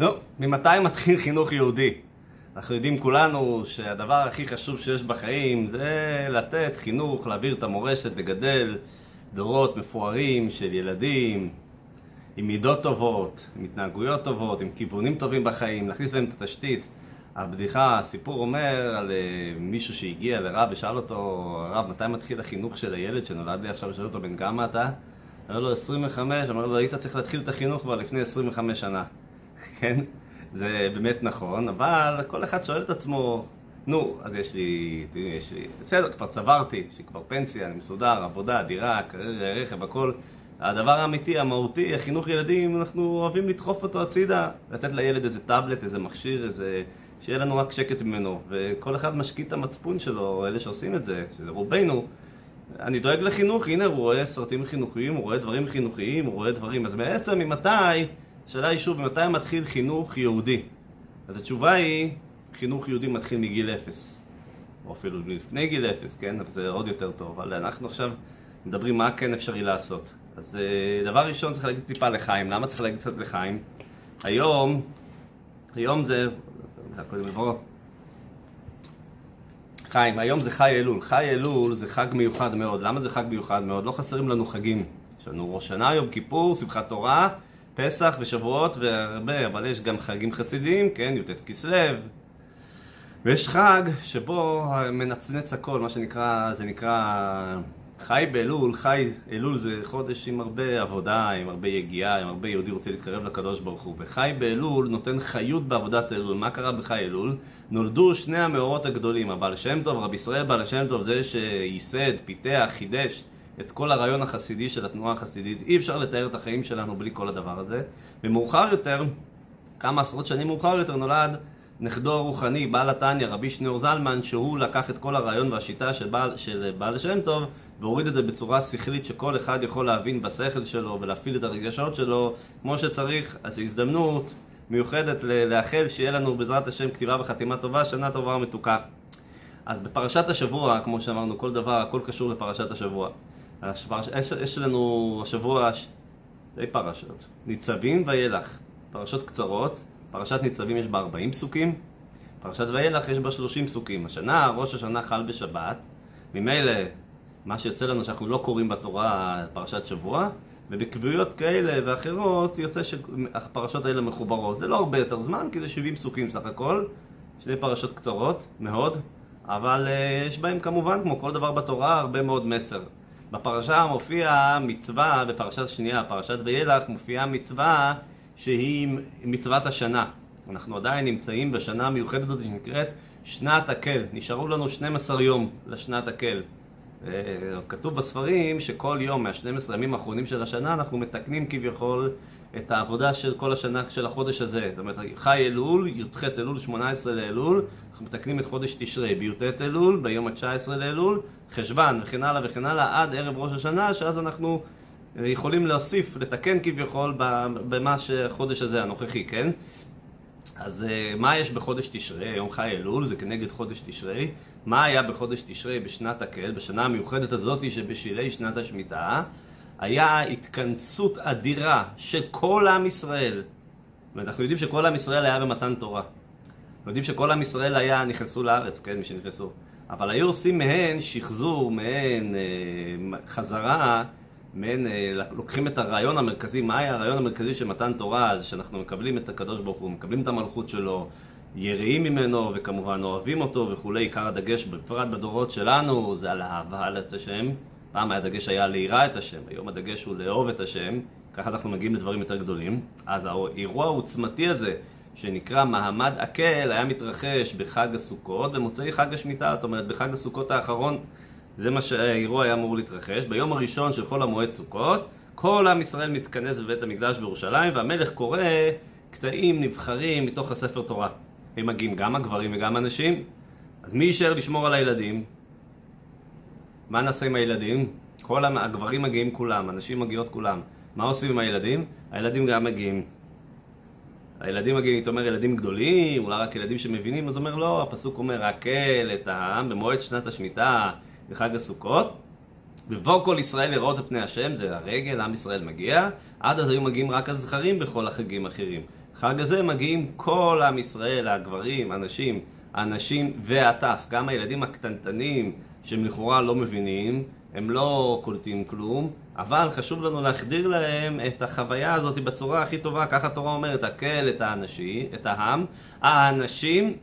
נו, ממתי מתחיל חינוך יהודי? אנחנו יודעים כולנו שהדבר הכי חשוב שיש בחיים זה לתת חינוך, להעביר את המורשת, לגדל דורות מפוארים של ילדים עם מידות טובות, עם התנהגויות טובות, עם כיוונים טובים בחיים, להכניס להם את התשתית. הבדיחה, הסיפור אומר על uh, מישהו שהגיע לרב ושאל אותו, הרב, מתי מתחיל החינוך של הילד שנולד לי עכשיו, ושאל אותו, בן כמה אתה? אמר לו, 25, אמר לו, היית צריך להתחיל את החינוך כבר לפני 25 שנה, כן? זה באמת נכון, אבל כל אחד שואל את עצמו, נו, אז יש לי, יש לי, בסדר, כבר צברתי, יש לי כבר פנסיה, אני מסודר, עבודה, דירה, קריירה, רכב, הכל. הדבר האמיתי, המהותי, החינוך ילדים, אנחנו אוהבים לדחוף אותו הצידה, לתת לילד איזה טאבלט, איזה מכשיר, איזה... שיהיה לנו רק שקט ממנו, וכל אחד משקיט את המצפון שלו, אלה שעושים את זה, שזה רובנו. אני דואג לחינוך, הנה הוא רואה סרטים חינוכיים, הוא רואה דברים חינוכיים, הוא רואה דברים, אז בעצם ממתי, השאלה היא שוב, ממתי מתחיל חינוך יהודי? אז התשובה היא, חינוך יהודי מתחיל מגיל אפס. או אפילו לפני גיל אפס, כן? אבל זה עוד יותר טוב. אבל אנחנו עכשיו מדברים מה כן אפשרי לעשות. אז אה, דבר ראשון צריך להגיד טיפה לחיים. למה צריך להגיד קצת לחיים? היום, היום זה... קודם לבוא. חיים, היום זה חי אלול. חי אלול זה חג מיוחד מאוד. למה זה חג מיוחד מאוד? לא חסרים לנו חגים. יש לנו ראש שנה, יום כיפור, שמחת תורה, פסח ושבועות והרבה, אבל יש גם חגים חסידיים, כן, י"ט כסלו. ויש חג שבו מנצנץ הכל, מה שנקרא, זה נקרא חי באלול, חי, אלול זה חודש עם הרבה עבודה, עם הרבה יגיעה, עם הרבה יהודי רוצה להתקרב לקדוש ברוך הוא. וחי באלול נותן חיות בעבודת אלול. מה קרה בחי אלול? נולדו שני המאורות הגדולים, הבעל שם טוב, רבי ישראל בעל שם טוב, זה שייסד, פיתח, חידש את כל הרעיון החסידי של התנועה החסידית. אי אפשר לתאר את החיים שלנו בלי כל הדבר הזה. ומאוחר יותר, כמה עשרות שנים מאוחר יותר, נולד נכדו הרוחני, בעל התניא, רבי שניאור זלמן, שהוא לקח את כל הרעיון והשיטה של בעל, של בעל שם טוב והוריד את זה בצורה שכלית שכל אחד יכול להבין בשכל שלו ולהפעיל את הרגשות שלו כמו שצריך, אז הזדמנות מיוחדת לאחל שיהיה לנו בעזרת השם כתיבה וחתימה טובה, שנה טובה ומתוקה. אז בפרשת השבוע, כמו שאמרנו, כל דבר, הכל קשור לפרשת השבוע. יש, יש לנו השבוע שתי פרשות, ניצבים וילך, פרשות קצרות, פרשת ניצבים יש בה 40 פסוקים, פרשת וילך יש בה 30 פסוקים. השנה, ראש השנה חל בשבת, ממילא מה שיוצא לנו שאנחנו לא קוראים בתורה פרשת שבוע, ובקביעויות כאלה ואחרות יוצא שהפרשות האלה מחוברות. זה לא הרבה יותר זמן, כי זה 70 פסוקים סך הכל, שני פרשות קצרות מאוד, אבל uh, יש בהם כמובן, כמו כל דבר בתורה, הרבה מאוד מסר. בפרשה מופיעה מצווה, בפרשת שנייה, פרשת וילך, מופיעה מצווה שהיא מצוות השנה. אנחנו עדיין נמצאים בשנה המיוחדת הזאת שנקראת שנת הקל. נשארו לנו 12 יום לשנת הקל. כתוב בספרים שכל יום מה-12 ימים האחרונים של השנה אנחנו מתקנים כביכול את העבודה של כל השנה של החודש הזה. זאת אומרת, חי אלול, י"ח אלול, 18 לאלול, אנחנו מתקנים את חודש תשרי בי"ט אלול, ביום ה-19 לאלול, חשוון וכן הלאה וכן הלאה, עד ערב ראש השנה, שאז אנחנו יכולים להוסיף, לתקן כביכול במה שהחודש הזה הנוכחי, כן? אז אה, מה יש בחודש תשרי, יום חי אלול, זה כנגד חודש תשרי. מה היה בחודש תשרי בשנת הקל, בשנה המיוחדת הזאת שבשילי שנת השמיטה? היה התכנסות אדירה של כל עם ישראל. ואנחנו יודעים שכל עם ישראל היה במתן תורה. אנחנו יודעים שכל עם ישראל היה, נכנסו לארץ, כן, מי שנכנסו. אבל היו עושים מהן שחזור, מהן אה, חזרה מעין, אה, לוקחים את הרעיון המרכזי, מה היה הרעיון המרכזי של מתן תורה, זה שאנחנו מקבלים את הקדוש ברוך הוא, מקבלים את המלכות שלו, יראים ממנו וכמובן אוהבים אותו וכולי, עיקר הדגש, בפרט בדורות שלנו, זה על אהבה את השם. פעם הדגש היה ליראה את השם, היום הדגש הוא לאהוב את השם, ככה אנחנו מגיעים לדברים יותר גדולים. אז האירוע העוצמתי הזה, שנקרא מעמד עקל, היה מתרחש בחג הסוכות, במוצאי חג השמיטה, זאת אומרת בחג הסוכות האחרון זה מה שהאירוע היה אמור להתרחש. ביום הראשון של חול המועד סוכות, כל עם ישראל מתכנס בבית המקדש בירושלים, והמלך קורא קטעים נבחרים מתוך הספר תורה. הם מגיעים גם הגברים וגם הנשים. אז מי יישאר לשמור על הילדים? מה נעשה עם הילדים? כל הגברים מגיעים כולם, הנשים מגיעות כולם. מה עושים עם הילדים? הילדים גם מגיעים. הילדים מגיעים, היית אומר ילדים גדולים, אולי רק ילדים שמבינים, אז אומר לא, הפסוק אומר, הקל את העם במועד שנת השמיטה, בחג הסוכות, ובוא כל ישראל לראות את פני השם, זה הרגל, עם ישראל מגיע, עד אז היו מגיעים רק הזכרים בכל החגים האחרים. חג הזה מגיעים כל עם ישראל, הגברים, הנשים, הנשים והטף, גם הילדים הקטנטנים שהם לכאורה לא מבינים, הם לא קולטים כלום, אבל חשוב לנו להחדיר להם את החוויה הזאת בצורה הכי טובה, ככה התורה אומרת, הקל את האנשי, את העם, האנשים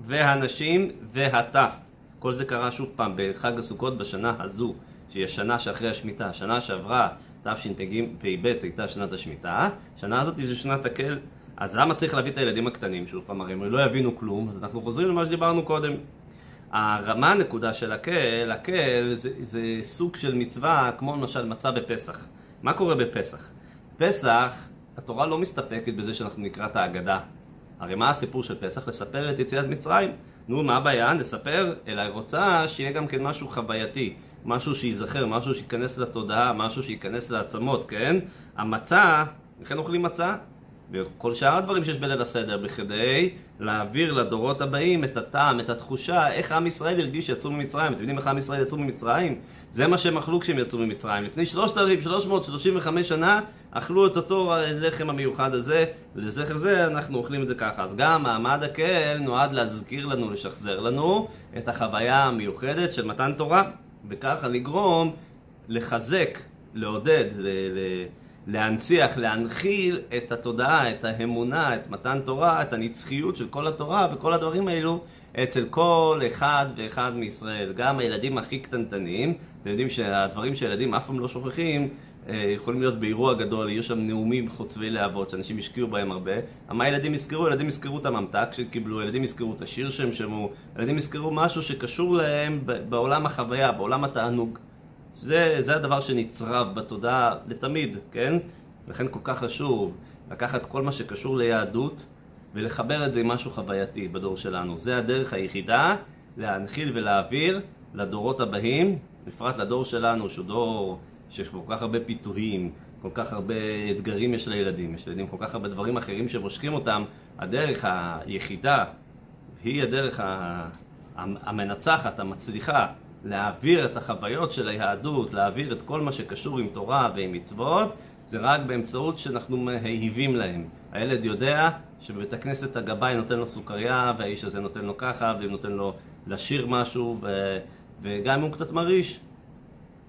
והנשים והטף. כל זה קרה שוב פעם בחג הסוכות בשנה הזו, שהיא השנה שאחרי השמיטה. השנה שעברה, תשפ"ב, הייתה שנת השמיטה. השנה הזאת היא שנת הקל. אז למה צריך להביא את הילדים הקטנים? שוב פעם, הרי הם לא יבינו כלום, אז אנחנו חוזרים למה שדיברנו קודם. הרמה הנקודה של הקל, הקל זה, זה סוג של מצווה, כמו למשל מצה בפסח. מה קורה בפסח? פסח, התורה לא מסתפקת בזה שאנחנו נקרא את ההגדה. הרי מה הסיפור של פסח? לספר את יציאת מצרים. נו, מה הבעיה? נספר, אלא היא רוצה שיהיה גם כן משהו חווייתי, משהו שייזכר, משהו שייכנס לתודעה, משהו שייכנס לעצמות, כן? המצה, לכן אוכלים מצה? וכל שאר הדברים שיש בליל הסדר, בכדי להעביר לדורות הבאים את הטעם, את התחושה, איך עם ישראל הרגיש שיצאו ממצרים. אתם יודעים איך עם ישראל יצאו ממצרים? זה מה שהם אכלו כשהם יצאו ממצרים. לפני 3,335 שנה אכלו את אותו לחם המיוחד הזה, ולזכר זה אנחנו אוכלים את זה ככה. אז גם מעמד הקהל נועד להזכיר לנו, לשחזר לנו את החוויה המיוחדת של מתן תורה, וככה לגרום, לחזק, לעודד, ל... ל להנציח, להנחיל את התודעה, את האמונה, את מתן תורה, את הנצחיות של כל התורה וכל הדברים האלו אצל כל אחד ואחד מישראל. גם הילדים הכי קטנטנים, אתם יודעים שהדברים שילדים אף פעם לא שוכחים, אה, יכולים להיות באירוע גדול, יהיו שם נאומים חוצבי להבות, שאנשים השקיעו בהם הרבה. מה ילדים יזכרו? ילדים יזכרו את הממתק שקיבלו, ילדים יזכרו את השיר שהם שמעו, ילדים יזכרו משהו שקשור להם בעולם החוויה, בעולם התענוג. זה, זה הדבר שנצרב בתודעה לתמיד, כן? לכן כל כך חשוב לקחת כל מה שקשור ליהדות ולחבר את זה עם משהו חווייתי בדור שלנו. זה הדרך היחידה להנחיל ולהעביר לדורות הבאים, בפרט לדור שלנו, שהוא דור שיש כל כך הרבה פיתויים, כל כך הרבה אתגרים יש לילדים, יש לילדים כל כך הרבה דברים אחרים שמושכים אותם. הדרך היחידה היא הדרך המנצחת, המצליחה, להעביר את החוויות של היהדות, להעביר את כל מה שקשור עם תורה ועם מצוות, זה רק באמצעות שאנחנו מהיבים להם. הילד יודע שבבית הכנסת הגבאי נותן לו סוכריה, והאיש הזה נותן לו ככה, ואם נותן לו לשיר משהו, ו... וגם אם הוא קצת מרעיש,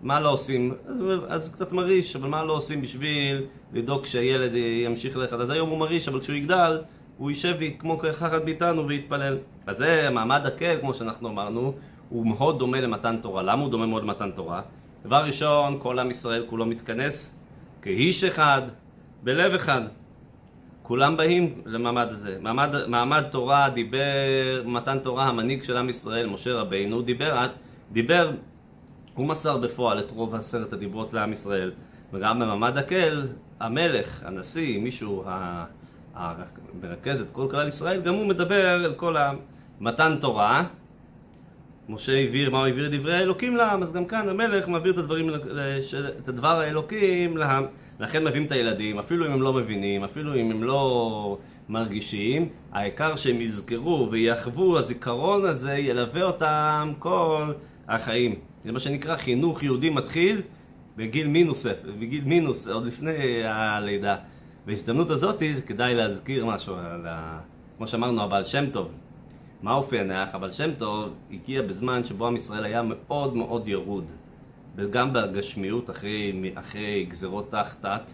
מה לא עושים? אז, אז קצת מרעיש, אבל מה לא עושים בשביל לדאוג שהילד ימשיך ללכת? אז היום הוא מרעיש, אבל כשהוא יגדל, הוא יישב כמו כאחד מאיתנו ויתפלל. אז זה מעמד הקל, כמו שאנחנו אמרנו, הוא מאוד דומה למתן תורה. למה הוא דומה מאוד למתן תורה? דבר ראשון, כל עם ישראל כולו מתכנס כאיש אחד, בלב אחד. כולם באים למעמד הזה. מעמד, מעמד תורה דיבר, מתן תורה, המנהיג של עם ישראל, משה רבינו, דיבר, דיבר, הוא מסר בפועל את רוב עשרת הדיברות לעם ישראל. וגם במעמד הקל, המלך, הנשיא, מישהו המרכז את כל כלל ישראל, גם הוא מדבר על כל המתן תורה. משה העביר, מה הוא העביר? דברי האלוקים לעם, אז גם כאן המלך מעביר את הדברים, את הדבר האלוקים לעם. לכן מביאים את הילדים, אפילו אם הם לא מבינים, אפילו אם הם לא מרגישים, העיקר שהם יזכרו ויחוו, הזיכרון הזה ילווה אותם כל החיים. זה מה שנקרא חינוך יהודי מתחיל בגיל מינוס, בגיל מינוס, עוד לפני הלידה. בהזדמנות הזאת כדאי להזכיר משהו, על ה... כמו שאמרנו, הבעל שם טוב. מה אופי הנח? אבל שם טוב הגיע בזמן שבו עם ישראל היה מאוד מאוד ירוד. וגם בגשמיות, אחרי, אחרי גזרות תחת,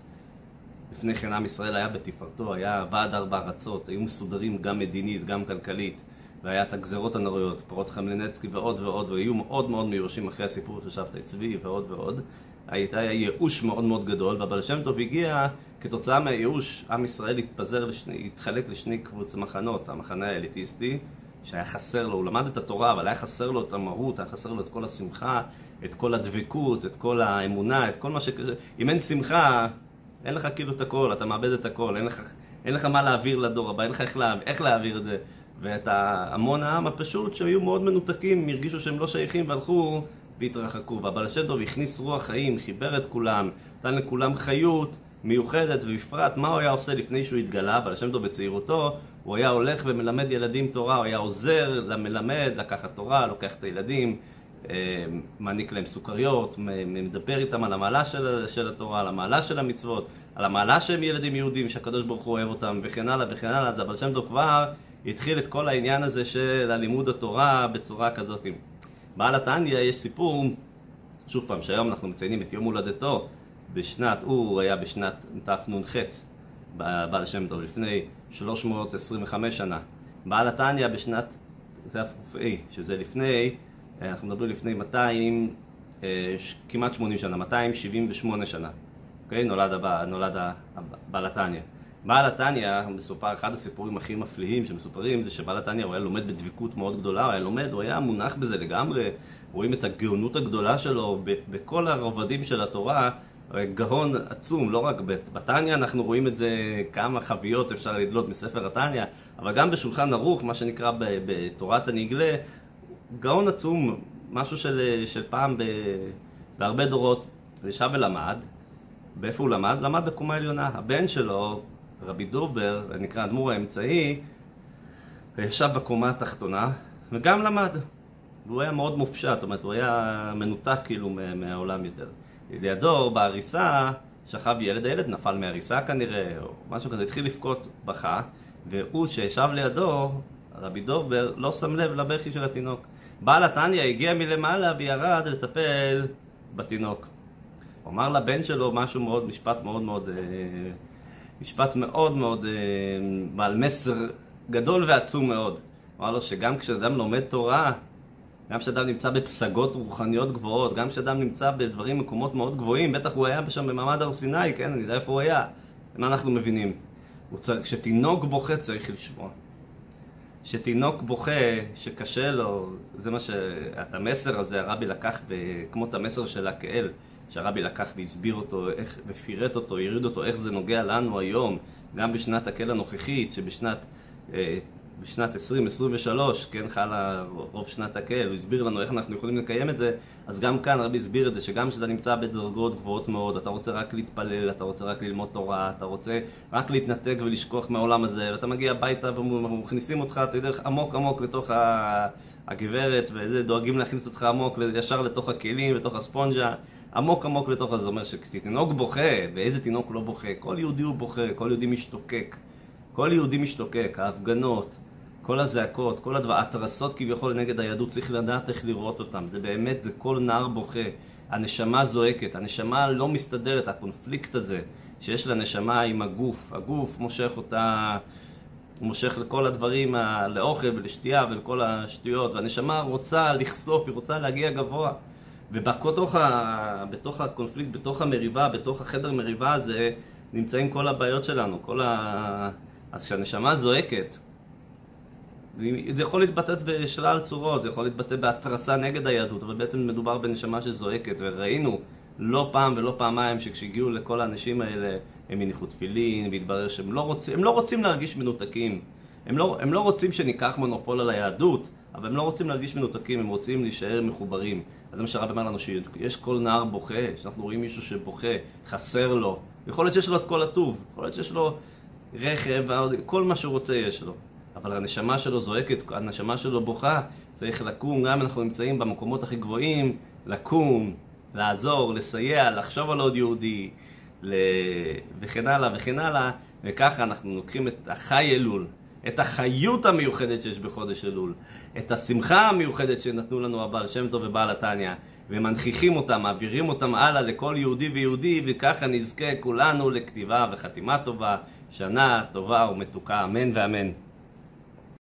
לפני כן עם ישראל היה בתפארתו, היה ועד ארבע ארצות, היו מסודרים גם מדינית, גם כלכלית, והיה את הגזרות הנוריות, פרות חמלנצקי ועוד ועוד, והיו מאוד מאוד מיואשים אחרי הסיפור של שבתאי צבי ועוד ועוד. הייתה ייאוש מאוד מאוד גדול, והבעל שם טוב הגיע, כתוצאה מהייאוש, עם ישראל התפזר, לשני, התחלק לשני קבוצי מחנות, המחנה האליטיסטי, שהיה חסר לו, הוא למד את התורה, אבל היה חסר לו את המהות, היה חסר לו את כל השמחה, את כל הדבקות, את כל האמונה, את כל מה שכזה. אם אין שמחה, אין לך כאילו את הכל, אתה מאבד את הכל, אין לך, אין לך מה להעביר לדור הבא, אין לך איך, לה, איך להעביר את זה. ואת המון העם הפשוט שהיו מאוד מנותקים, הרגישו שהם לא שייכים והלכו והתרחקו. והבעל הכניס רוח חיים, חיבר את כולם, נתן לכולם חיות. מיוחדת, ובפרט מה הוא היה עושה לפני שהוא התגלה, בעל השם טוב בצעירותו, הוא היה הולך ומלמד ילדים תורה, הוא היה עוזר למלמד לקחת תורה, לוקח את הילדים, מעניק להם סוכריות, מדבר איתם על המעלה של, של התורה, על המעלה של המצוות, על המעלה שהם ילדים יהודים, שהקדוש ברוך הוא אוהב אותם, וכן הלאה וכן הלאה, אז הבעל שם טוב כבר התחיל את כל העניין הזה של הלימוד התורה בצורה כזאת. בעל התניא יש סיפור, שוב פעם, שהיום אנחנו מציינים את יום הולדתו, בשנת, הוא היה בשנת תנ"ח, בעל שם טוב, לפני 325 שנה. בעל התניא בשנת תק"א, שזה לפני, אנחנו מדברים לפני 200, אה, כמעט 80 שנה, 278 שנה. אוקיי? נולד, הבא, נולד בעל התניא. בעל התניא, מסופר, אחד הסיפורים הכי מפליאים שמסופרים זה שבעל התניא הוא היה לומד בדבקות מאוד גדולה, הוא היה לומד, הוא היה מונח בזה לגמרי, רואים את הגאונות הגדולה שלו בכל הרבדים של התורה, גאון עצום, לא רק בתניא אנחנו רואים את זה, כמה חביות אפשר לדלות מספר התניא, אבל גם בשולחן ערוך, מה שנקרא בתורת הנגלה, גאון עצום, משהו של, של פעם ב, בהרבה דורות, ישב ולמד, ואיפה הוא למד? למד בקומה עליונה. הבן שלו, רבי דובר, נקרא אדמו"ר האמצעי, ישב בקומה התחתונה וגם למד. והוא היה מאוד מופשט, זאת אומרת, הוא היה מנותק כאילו מהעולם יותר. לידו, בעריסה, שכב ילד, הילד נפל מהעריסה כנראה, או משהו כזה, התחיל לבכות, בכה, והוא שישב לידו, רבי דובר, לא שם לב לבכי של התינוק. בעל התניא הגיע מלמעלה וירד לטפל בתינוק. הוא אמר לבן שלו משהו מאוד, משפט מאוד מאוד, אה, משפט מאוד מאוד אה, בעל מסר גדול ועצום מאוד. אמר לו שגם כשאדם לומד תורה, גם כשאדם נמצא בפסגות רוחניות גבוהות, גם כשאדם נמצא בדברים, מקומות מאוד גבוהים, בטח הוא היה שם במעמד הר סיני, כן, אני יודע איפה הוא היה. מה אנחנו מבינים? כשתינוק בוכה צריך לשמוע. כשתינוק בוכה, שקשה לו, זה מה ש... את המסר הזה הרבי לקח כמו את המסר של הקהל. שהרבי לקח והסביר אותו איך, ופירט אותו, הריד אותו, איך זה נוגע לנו היום, גם בשנת הקהל הנוכחית, שבשנת אה, בשנת 2023, כן, חלה רוב שנת הקהל, הוא הסביר לנו איך אנחנו יכולים לקיים את זה, אז גם כאן רבי הסביר את זה, שגם כשאתה נמצא בדרגות גבוהות מאוד, אתה רוצה רק להתפלל, אתה רוצה רק ללמוד תורה, אתה רוצה רק להתנתק ולשכוח מהעולם הזה, ואתה מגיע הביתה ומכניסים אותך, אתה יודע, עמוק עמוק לתוך הגברת, ודואגים להכניס אותך עמוק, ישר לתוך הכלים, לתוך הספונג'ה. עמוק עמוק לתוך זה, זה אומר שכשתינוק בוכה, ואיזה תינוק לא בוכה, כל יהודי הוא בוכה, כל יהודי משתוקק. כל יהודי משתוקק, ההפגנות, כל הזעקות, כל הדבר, ההתרסות כביכול נגד היהדות, צריך לדעת איך לראות אותם. זה באמת, זה כל נער בוכה. הנשמה זועקת, הנשמה לא מסתדרת, הקונפליקט הזה שיש לנשמה עם הגוף. הגוף מושך אותה, הוא מושך לכל הדברים, לאוכל ולשתייה ולכל השטויות, והנשמה רוצה לחשוף, היא רוצה להגיע גבוה. ובתוך ה... בתוך הקונפליקט, בתוך המריבה, בתוך החדר מריבה הזה, נמצאים כל הבעיות שלנו, כל ה... אז כשהנשמה זועקת, זה יכול להתבטא בשלל צורות, זה יכול להתבטא בהתרסה נגד היהדות, אבל בעצם מדובר בנשמה שזועקת, וראינו לא פעם ולא פעמיים שכשהגיעו לכל האנשים האלה, הם הניחו תפילין, והתברר שהם לא רוצים, לא רוצים להרגיש מנותקים. הם לא, הם לא רוצים שניקח מונופול על היהדות, אבל הם לא רוצים להרגיש מנותקים, הם רוצים להישאר מחוברים. אז זה מה שהרב אמר לנו, שיש כל נער בוכה, שאנחנו רואים מישהו שבוכה, חסר לו. יכול להיות שיש לו את כל הטוב, יכול להיות שיש לו רכב, כל מה שהוא רוצה יש לו. אבל הנשמה שלו זועקת, הנשמה שלו בוכה, צריך לקום, גם אם אנחנו נמצאים במקומות הכי גבוהים, לקום, לעזור, לסייע, לחשוב על עוד יהודי, ל... וכן הלאה וכן הלאה, וככה אנחנו לוקחים את החי אלול, את החיות המיוחדת שיש בחודש אלול, את השמחה המיוחדת שנתנו לנו הבעל שם טוב ובעל התניא, ומנכיחים אותם, מעבירים אותם הלאה לכל יהודי ויהודי, וככה נזכה כולנו לכתיבה וחתימה טובה, שנה טובה ומתוקה, אמן ואמן.